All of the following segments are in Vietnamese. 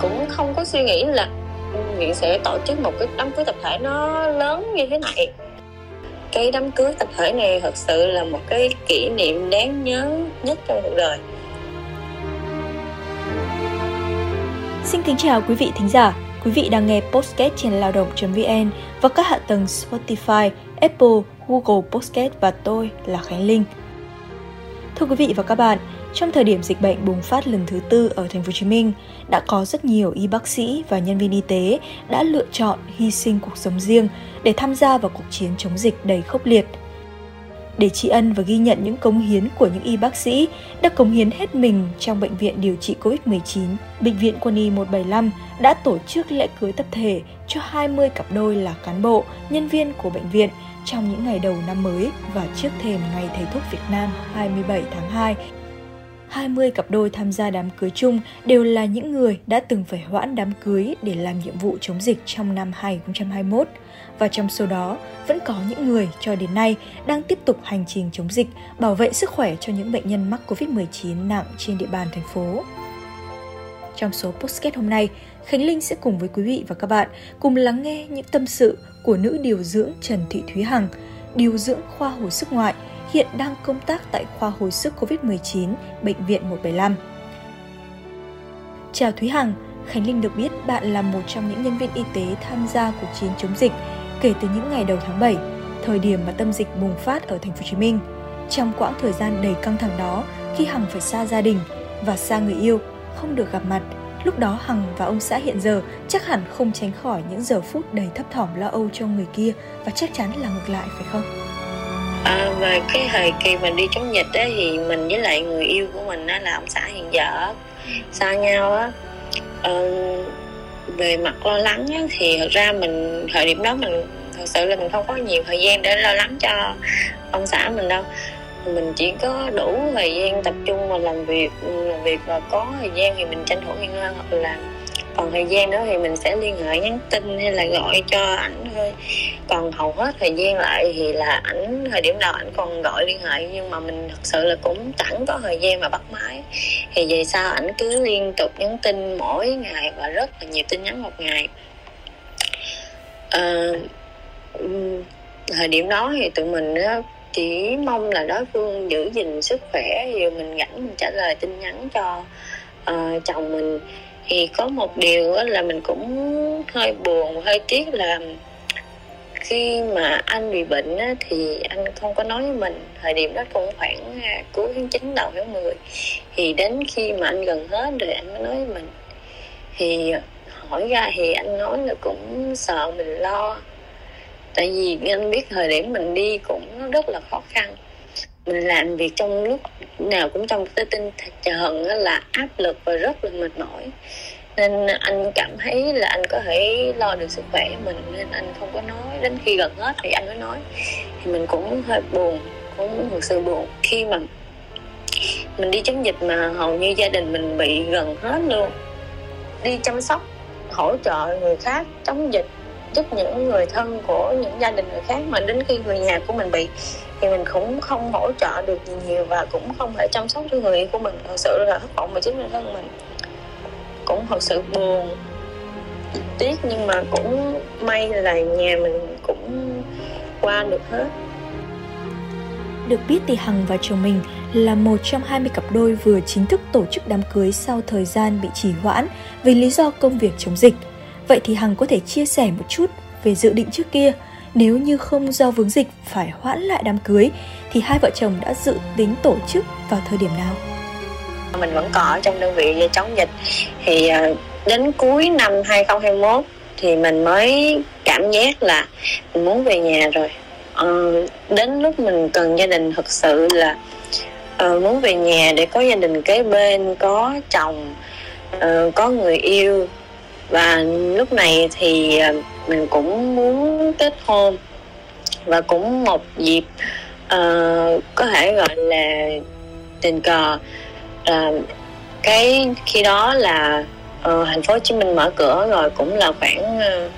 cũng không có suy nghĩ là viện sẽ tổ chức một cái đám cưới tập thể nó lớn như thế này cái đám cưới tập thể này thật sự là một cái kỷ niệm đáng nhớ nhất trong cuộc đời Xin kính chào quý vị thính giả. Quý vị đang nghe podcast trên lao động.vn và các hạ tầng Spotify, Apple, Google Podcast và tôi là Khánh Linh. Thưa quý vị và các bạn, trong thời điểm dịch bệnh bùng phát lần thứ tư ở thành phố Hồ Chí Minh, đã có rất nhiều y bác sĩ và nhân viên y tế đã lựa chọn hy sinh cuộc sống riêng để tham gia vào cuộc chiến chống dịch đầy khốc liệt. Để tri ân và ghi nhận những cống hiến của những y bác sĩ đã cống hiến hết mình trong bệnh viện điều trị COVID-19, Bệnh viện Quân y 175 đã tổ chức lễ cưới tập thể cho 20 cặp đôi là cán bộ, nhân viên của bệnh viện trong những ngày đầu năm mới và trước thềm ngày Thầy thuốc Việt Nam 27 tháng 2 20 cặp đôi tham gia đám cưới chung đều là những người đã từng phải hoãn đám cưới để làm nhiệm vụ chống dịch trong năm 2021 và trong số đó vẫn có những người cho đến nay đang tiếp tục hành trình chống dịch, bảo vệ sức khỏe cho những bệnh nhân mắc Covid-19 nặng trên địa bàn thành phố. Trong số podcast hôm nay, Khánh Linh sẽ cùng với quý vị và các bạn cùng lắng nghe những tâm sự của nữ điều dưỡng Trần Thị Thúy Hằng, điều dưỡng khoa hồi sức ngoại, hiện đang công tác tại khoa hồi sức COVID-19, Bệnh viện 175. Chào Thúy Hằng, Khánh Linh được biết bạn là một trong những nhân viên y tế tham gia cuộc chiến chống dịch kể từ những ngày đầu tháng 7, thời điểm mà tâm dịch bùng phát ở thành phố Hồ Chí Minh. Trong quãng thời gian đầy căng thẳng đó, khi Hằng phải xa gia đình và xa người yêu, không được gặp mặt, lúc đó Hằng và ông xã hiện giờ chắc hẳn không tránh khỏi những giờ phút đầy thấp thỏm lo âu cho người kia và chắc chắn là ngược lại phải không? À, và cái thời kỳ mình đi chống dịch á thì mình với lại người yêu của mình á là ông xã hiện giờ xa nhau á. Ờ, về mặt lo lắng á, thì thật ra mình thời điểm đó mình thật sự là mình không có nhiều thời gian để lo lắng cho ông xã mình đâu. Mình chỉ có đủ thời gian tập trung vào làm việc làm việc và có thời gian thì mình tranh thủ nghỉ ngơi hoặc là còn thời gian đó thì mình sẽ liên hệ nhắn tin hay là gọi cho ảnh thôi. Còn hầu hết thời gian lại thì là ảnh thời điểm nào ảnh còn gọi liên hệ nhưng mà mình thật sự là cũng chẳng có thời gian mà bắt máy. Thì về sau ảnh cứ liên tục nhắn tin mỗi ngày và rất là nhiều tin nhắn một ngày. À, thời điểm đó thì tụi mình chỉ mong là đối phương giữ gìn sức khỏe rồi mình rảnh mình trả lời tin nhắn cho uh, chồng mình thì có một điều là mình cũng hơi buồn hơi tiếc là khi mà anh bị bệnh á, thì anh không có nói với mình. Thời điểm đó cũng khoảng à, cuối tháng 9 đầu tháng 10 thì đến khi mà anh gần hết rồi anh mới nói với mình. Thì hỏi ra thì anh nói là cũng sợ mình lo. Tại vì anh biết thời điểm mình đi cũng rất là khó khăn mình làm việc trong lúc nào cũng trong cái tinh thần là áp lực và rất là mệt mỏi. Nên anh cảm thấy là anh có thể lo được sức khỏe mình, nên anh không có nói. Đến khi gần hết thì anh mới nói. Thì mình cũng hơi buồn, cũng thực sự buồn. Khi mà mình đi chống dịch mà hầu như gia đình mình bị gần hết luôn. Đi chăm sóc, hỗ trợ người khác, chống dịch, giúp những người thân của những gia đình người khác mà đến khi người nhà của mình bị thì mình cũng không hỗ trợ được gì nhiều và cũng không thể chăm sóc cho người yêu của mình. Thật sự là thất vọng về chính bản thân mình. Cũng thật sự buồn. Tiếc nhưng mà cũng may là nhà mình cũng qua được hết. Được biết thì Hằng và chồng mình là một trong 20 cặp đôi vừa chính thức tổ chức đám cưới sau thời gian bị trì hoãn vì lý do công việc chống dịch. Vậy thì Hằng có thể chia sẻ một chút về dự định trước kia? Nếu như không do vướng dịch phải hoãn lại đám cưới thì hai vợ chồng đã dự tính tổ chức vào thời điểm nào? Mình vẫn còn ở trong đơn vị chống dịch thì à, đến cuối năm 2021 thì mình mới cảm giác là mình muốn về nhà rồi ờ, đến lúc mình cần gia đình thực sự là uh, muốn về nhà để có gia đình kế bên có chồng uh, có người yêu và lúc này thì ờ, mình cũng muốn kết hôn. Và cũng một dịp uh, có thể gọi là tình cờ. Uh, cái khi đó là uh, thành phố Hồ Chí Minh mở cửa rồi cũng là khoảng uh,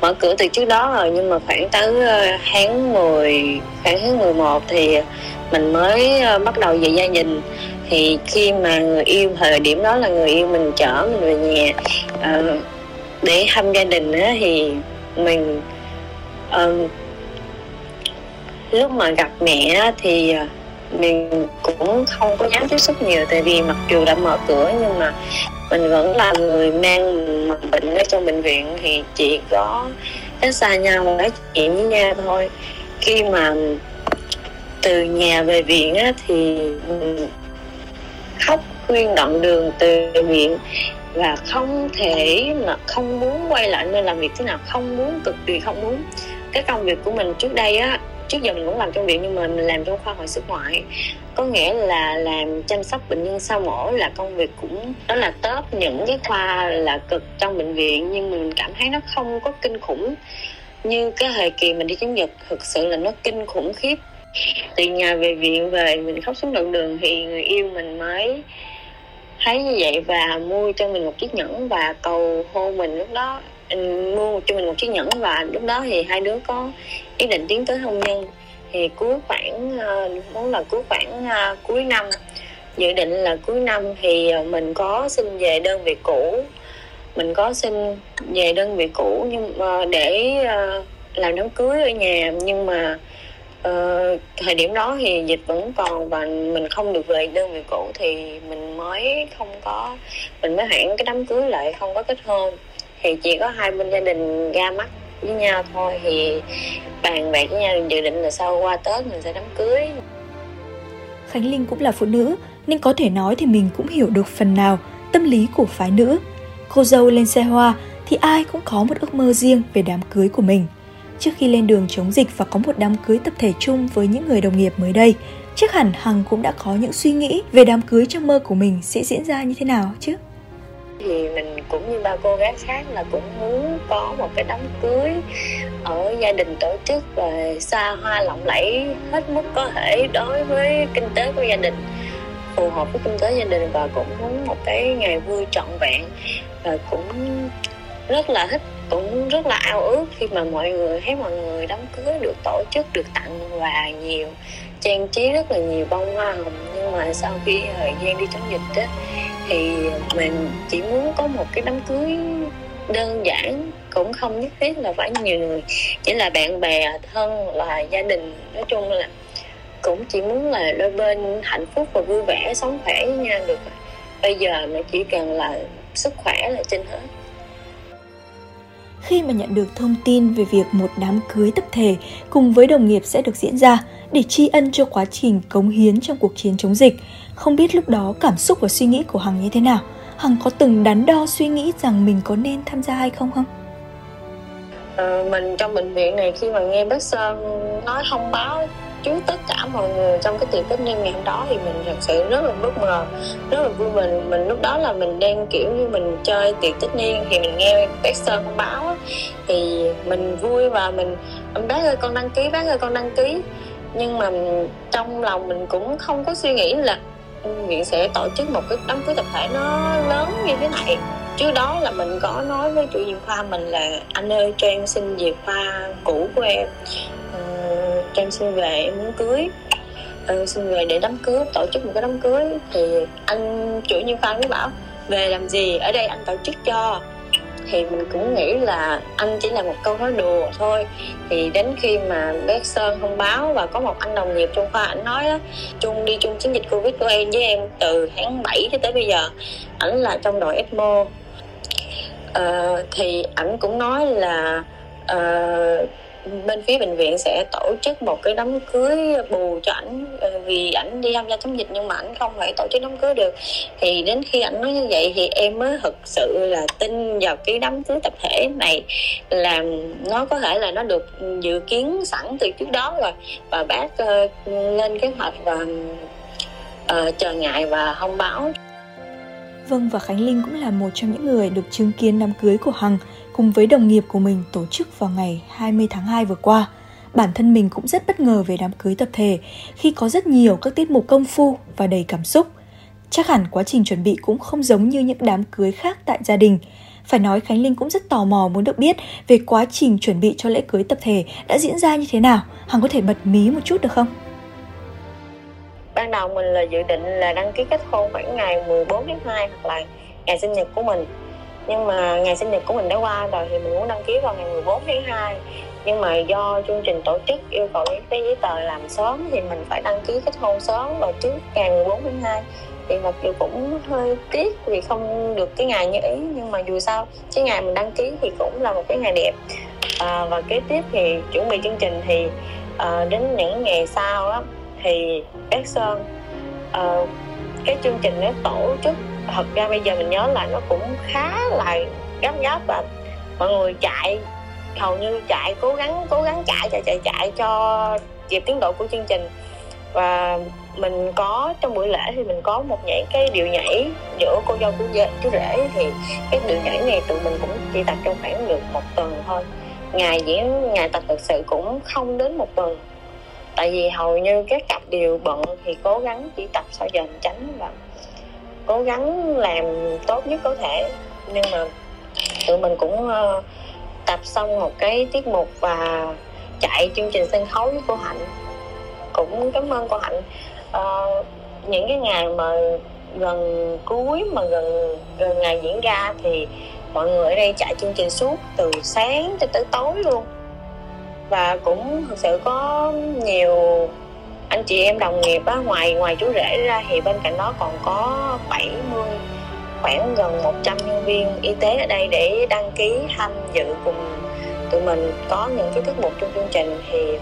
mở cửa từ trước đó rồi. Nhưng mà khoảng tới uh, tháng 10 khoảng tháng 11 thì mình mới uh, bắt đầu về gia đình. Thì khi mà người yêu thời điểm đó là người yêu mình chở mình về nhà. Uh, để thăm gia đình á, thì mình um, lúc mà gặp mẹ thì ờ, mình cũng không có dám tiếp xúc nhiều tại vì mặc dù đã mở cửa nhưng mà mình vẫn là người mang mầm bệnh ở trong bệnh viện thì chỉ có cách xa nhau nói chuyện với nhau thôi. Khi mà từ nhà về viện á, thì khóc khuyên đoạn đường từ viện và không thể mà không muốn quay lại nơi làm việc thế nào, không muốn cực kỳ không muốn. Cái công việc của mình trước đây á, trước giờ mình cũng làm trong viện nhưng mà mình làm trong khoa hồi sức ngoại. Có nghĩa là làm chăm sóc bệnh nhân sau mổ là công việc cũng, đó là top những cái khoa là cực trong bệnh viện nhưng mình cảm thấy nó không có kinh khủng như cái thời kỳ mình đi chống nhật thực sự là nó kinh khủng khiếp. Từ nhà về viện về, mình khóc xuống đoạn đường thì người yêu mình mới thấy như vậy và mua cho mình một chiếc nhẫn và cầu hôn mình lúc đó. Ừ, mua cho mình một chiếc nhẫn và lúc đó thì hai đứa có ý định tiến tới hôn nhân. Thì cuối khoảng ờ, muốn là cuối khoảng ờ, cuối năm, dự định là cuối năm thì ờ, mình có xin về đơn vị cũ. Mình có xin về đơn vị cũ nhưng mà để làm đám cưới ở nhà. Nhưng mà Ờ, thời điểm đó thì dịch vẫn còn và mình không được về đơn vị cũ thì mình mới không có mình mới hẹn cái đám cưới lại không có kết hôn thì chỉ có hai bên gia đình ra mắt với nhau thôi thì bàn bạc với nhau dự định là sau qua tết mình sẽ đám cưới Khánh Linh cũng là phụ nữ nên có thể nói thì mình cũng hiểu được phần nào tâm lý của phái nữ. Cô dâu lên xe hoa thì ai cũng có một ước mơ riêng về đám cưới của mình. Trước khi lên đường chống dịch và có một đám cưới tập thể chung với những người đồng nghiệp mới đây, chắc hẳn Hằng cũng đã có những suy nghĩ về đám cưới trong mơ của mình sẽ diễn ra như thế nào chứ? thì mình cũng như ba cô gái khác là cũng muốn có một cái đám cưới ở gia đình tổ chức và xa hoa lộng lẫy hết mức có thể đối với kinh tế của gia đình phù hợp với kinh tế gia đình và cũng muốn một cái ngày vui trọn vẹn và cũng rất là thích cũng rất là ao ước khi mà mọi người, thấy mọi người đám cưới được tổ chức, được tặng quà nhiều, trang trí rất là nhiều bông hoa hồng. Nhưng mà sau khi thời gian đi chống dịch á, thì mình chỉ muốn có một cái đám cưới đơn giản, cũng không nhất thiết là phải nhiều người chỉ là bạn bè, thân, là gia đình. Nói chung là cũng chỉ muốn là đôi bên hạnh phúc và vui vẻ, sống khỏe với nhau được. Bây giờ mà chỉ cần là sức khỏe là trên hết khi mà nhận được thông tin về việc một đám cưới tập thể cùng với đồng nghiệp sẽ được diễn ra để tri ân cho quá trình cống hiến trong cuộc chiến chống dịch. Không biết lúc đó cảm xúc và suy nghĩ của Hằng như thế nào? Hằng có từng đắn đo suy nghĩ rằng mình có nên tham gia hay không không? Ờ, mình trong bệnh viện này khi mà nghe bác Sơn nói thông báo trước tất cả mọi người trong cái tiệc tất niên ngày hôm đó thì mình thật sự rất là bất ngờ, rất là vui mình mình lúc đó là mình đang, kiểu như, mình chơi tiệc tất niên thì mình nghe bác sơn thông báo thì mình vui và mình bác ơi, con đăng ký, bác ơi, con đăng ký. Nhưng mà trong lòng mình cũng không có suy nghĩ là viện sẽ tổ chức một cái đám cưới tập thể nó lớn như thế này. Trước đó là mình có nói với chủ nhiệm khoa mình là, anh ơi, cho em xin về khoa cũ của em trang xuân em xin về em muốn cưới. Ừ, xin về để đám cưới tổ chức một cái đám cưới. Thì anh chủ nhiệm khoa mới bảo về làm gì? Ở đây anh tổ chức cho. Thì mình cũng nghĩ là anh chỉ là một câu nói đùa thôi. Thì đến khi mà bác sơn thông báo và có một anh đồng nghiệp trong khoa ảnh nói á chung đi chung chiến dịch covid của em với em từ tháng 7 cho tới bây giờ ảnh là trong đội ecmo uh, ờ, thì ảnh cũng nói là uh, bên phía bệnh viện sẽ tổ chức một cái đám cưới bù cho ảnh ờ, vì ảnh đi tham gia chống dịch nhưng mà ảnh không thể tổ chức đám cưới được. Thì đến khi ảnh nói như vậy thì em mới thực sự là tin vào cái đám cưới tập thể này là nó có thể là nó được dự kiến sẵn từ trước đó rồi. Và bác uh, lên kế hoạch và uh, chờ ngại và thông báo. Vâng và Khánh Linh cũng là một trong những người được chứng kiến đám cưới của Hằng cùng với đồng nghiệp của mình tổ chức vào ngày 20 tháng 2 vừa qua. Bản thân mình cũng rất bất ngờ về đám cưới tập thể khi có rất nhiều các tiết mục công phu và đầy cảm xúc. Chắc hẳn quá trình chuẩn bị cũng không giống như những đám cưới khác tại gia đình. Phải nói Khánh Linh cũng rất tò mò muốn được biết về quá trình chuẩn bị cho lễ cưới tập thể đã diễn ra như thế nào. Hằng có thể bật mí một chút được không? Ban đầu mình là dự định là đăng ký kết hôn khoảng ngày 14 tháng 2 hoặc là ngày sinh nhật của mình. Nhưng mà ngày sinh nhật của mình đã qua rồi thì mình muốn đăng ký vào ngày 14 tháng 2 nhưng mà do chương trình tổ chức yêu cầu những cái giấy tờ làm sớm thì mình phải đăng ký kết hôn sớm vào trước ngày 14 tháng 2 thì mặc dù cũng hơi tiếc vì không được cái ngày như ý nhưng mà dù sao cái ngày mình đăng ký thì cũng là một cái ngày đẹp. À, và kế tiếp thì chuẩn bị chương trình thì à, đến những ngày sau á thì Cát sơn. À, cái chương trình nó tổ chức thật ra bây giờ mình nhớ là nó cũng khá là gấp gáp và mọi người chạy hầu như chạy cố gắng cố gắng chạy chạy chạy chạy cho kịp tiến độ của chương trình. Và mình có trong buổi lễ thì mình có một nhảy cái điệu nhảy giữa cô dâu chú, chú rể. Thì cái điệu nhảy này tụi mình cũng chỉ tập trong khoảng được một tuần thôi. Ngày diễn ngày tập thực sự cũng không đến một tuần tại vì hầu như các cặp đều bận thì cố gắng chỉ tập sao dần tránh và cố gắng làm tốt nhất có thể. Nhưng mà tụi mình cũng uh, tập xong một cái tiết mục và chạy chương trình sân khấu với cô hạnh. Cũng cảm ơn cô hạnh. Uh, những cái ngày mà gần cuối mà gần gần ngày diễn ra thì mọi người ở đây chạy chương trình suốt từ sáng cho tới tối luôn và cũng thực sự có nhiều anh chị em đồng nghiệp á, ngoài ngoài chú rể ra thì bên cạnh đó còn có 70 khoảng gần 100 nhân viên y tế ở đây để đăng ký tham dự cùng tụi mình có những cái tiết mục trong chương trình. Thì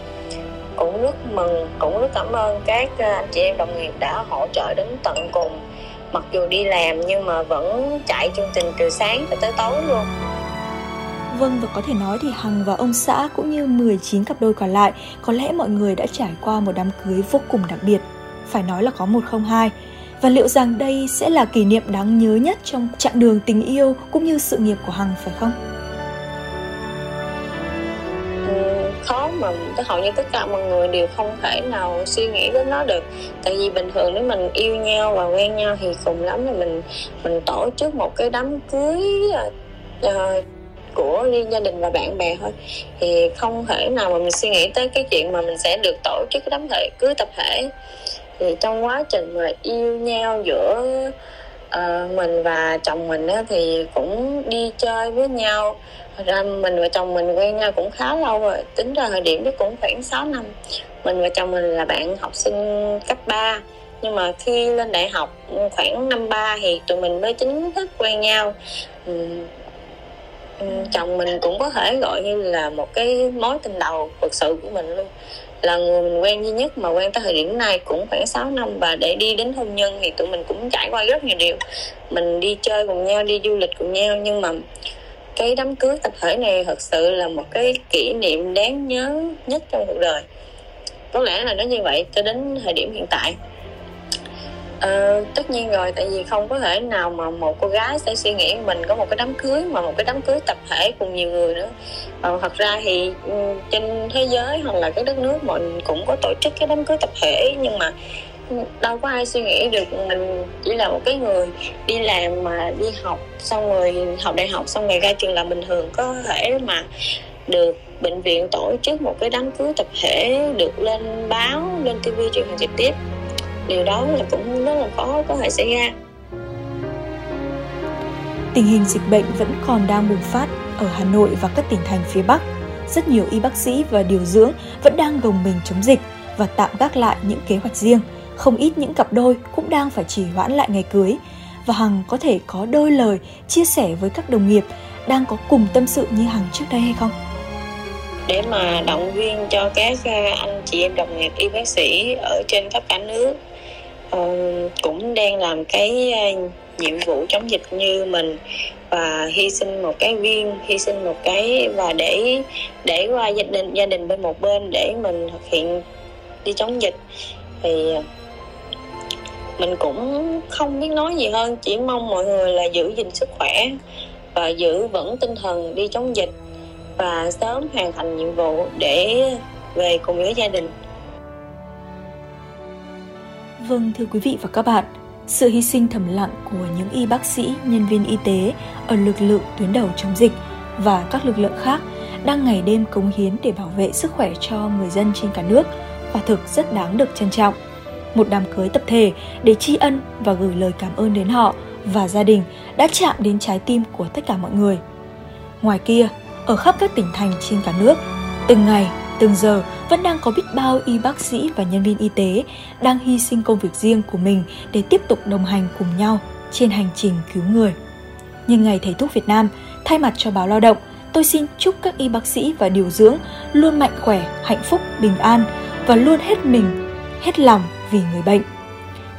cũng rất mừng, cũng rất cảm ơn các à, anh chị em đồng nghiệp đã hỗ trợ đến tận cùng. Mặc dù đi làm nhưng mà vẫn chạy chương trình từ sáng tới tối luôn. Vâng và có thể nói thì Hằng và ông xã cũng như 19 cặp đôi còn lại có lẽ mọi người đã trải qua một đám cưới vô cùng đặc biệt. Phải nói là có một không hai. Và liệu rằng đây sẽ là kỷ niệm đáng nhớ nhất trong chặng đường tình yêu cũng như sự nghiệp của Hằng phải không? Ừ, khó mà hầu như tất cả mọi người đều không thể nào suy nghĩ đến nó được tại vì bình thường nếu mình yêu nhau và quen nhau thì cùng lắm là mình mình tổ chức một cái đám cưới uh, của riêng gia đình và bạn bè thôi. Thì không thể nào mà mình suy nghĩ tới cái chuyện mà mình sẽ được tổ chức cái đám thể cưới tập thể. Thì trong quá trình mà yêu nhau giữa uh, mình và chồng mình á, thì cũng đi chơi với nhau. Ra mình và chồng mình quen nhau cũng khá lâu rồi tính ra thời điểm đó cũng khoảng 6 năm. Mình và chồng mình là bạn học sinh cấp 3 nhưng mà khi lên đại học khoảng năm ba thì tụi mình mới chính thức quen nhau chồng mình cũng có thể gọi như là một cái mối tình đầu thực sự của mình luôn. Là người mình quen duy nhất mà quen tới thời điểm này cũng khoảng 6 năm và để đi đến hôn nhân thì tụi mình cũng trải qua rất nhiều điều. Mình đi chơi cùng nhau, đi du lịch cùng nhau, nhưng mà cái đám cưới tập thể này thật sự là một cái kỷ niệm đáng nhớ nhất trong cuộc đời. Có lẽ là nó như vậy cho đến thời điểm hiện tại. Ờ, tất nhiên rồi tại vì không có thể nào mà một cô gái sẽ suy nghĩ mình có một cái đám cưới mà một cái đám cưới tập thể cùng nhiều người nữa. Ờ, thật ra thì ừ, trên thế giới hoặc là cái đất nước mình cũng có tổ chức cái đám cưới tập thể nhưng mà đâu có ai suy nghĩ được mình chỉ là một cái người đi làm mà đi học xong rồi học đại học xong rồi ra trường làm bình thường có thể mà được bệnh viện tổ chức một cái đám cưới tập thể được lên báo lên tivi truyền hình trực tiếp điều đó là cũng rất là khó có thể xảy ra Tình hình dịch bệnh vẫn còn đang bùng phát ở Hà Nội và các tỉnh thành phía Bắc. Rất nhiều y bác sĩ và điều dưỡng vẫn đang gồng mình chống dịch và tạm gác lại những kế hoạch riêng. Không ít những cặp đôi cũng đang phải trì hoãn lại ngày cưới. Và Hằng có thể có đôi lời chia sẻ với các đồng nghiệp đang có cùng tâm sự như Hằng trước đây hay không? Để mà động viên cho các anh chị em đồng nghiệp y bác sĩ ở trên khắp cả nước uh, cũng đang làm cái uh, nhiệm vụ chống dịch như mình và hy sinh một cái viên hy sinh một cái và để để qua gia đình gia đình bên một bên để mình thực hiện đi chống dịch. Thì ờ, mình cũng không biết nói gì hơn chỉ mong mọi người là giữ gìn sức khỏe và giữ vững tinh thần đi chống dịch và sớm hoàn thành nhiệm vụ để về cùng với gia đình. Vâng thưa quý vị và các bạn, sự hy sinh thầm lặng của những y bác sĩ, nhân viên y tế ở lực lượng tuyến đầu chống dịch và các lực lượng khác đang ngày đêm cống hiến để bảo vệ sức khỏe cho người dân trên cả nước và thực rất đáng được trân trọng. một đám cưới tập thể để tri ân và gửi lời cảm ơn đến họ và gia đình đã chạm đến trái tim của tất cả mọi người. Ngoài kia, ở khắp các tỉnh thành trên cả nước, từng ngày, từng giờ vẫn đang có biết bao y bác sĩ và nhân viên y tế đang hy sinh công việc riêng của mình để tiếp tục đồng hành cùng nhau trên hành trình cứu người. Nhân ngày Thầy thuốc Việt Nam, thay mặt cho báo Lao động, tôi xin chúc các y bác sĩ và điều dưỡng luôn mạnh khỏe, hạnh phúc, bình an và luôn hết mình, hết lòng vì người bệnh.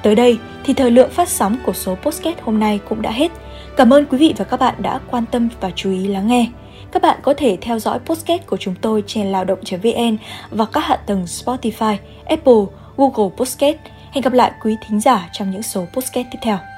Tới đây thì thời lượng phát sóng của số podcast hôm nay cũng đã hết. Cảm ơn quý vị và các bạn đã quan tâm và chú ý lắng nghe. Các bạn có thể theo dõi podcast của chúng tôi trên lao động.vn và các hạ tầng Spotify, Apple, Google Podcast. Hẹn gặp lại quý thính giả trong những số podcast tiếp theo.